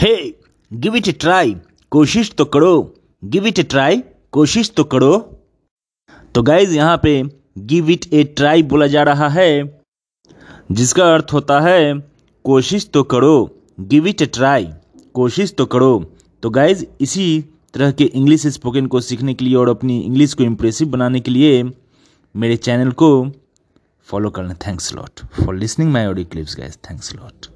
Hey give it try कोशिश तो करो. गिव इट ए ट्राई कोशिश तो करो. तो गाइज़ यहाँ पे गिव इट ए ट्राई बोला जा रहा है, जिसका अर्थ होता है, कोशिश तो करो. गिव इट ए ट्राई कोशिश तो करो. तो गाइज़ इसी तरह के इंग्लिश स्पोकन को सीखने के लिए और अपनी इंग्लिश को इम्प्रेसिव बनाने के लिए मेरे चैनल को फॉलो करना. Thanks lot for listening my audio clips guys thanks lot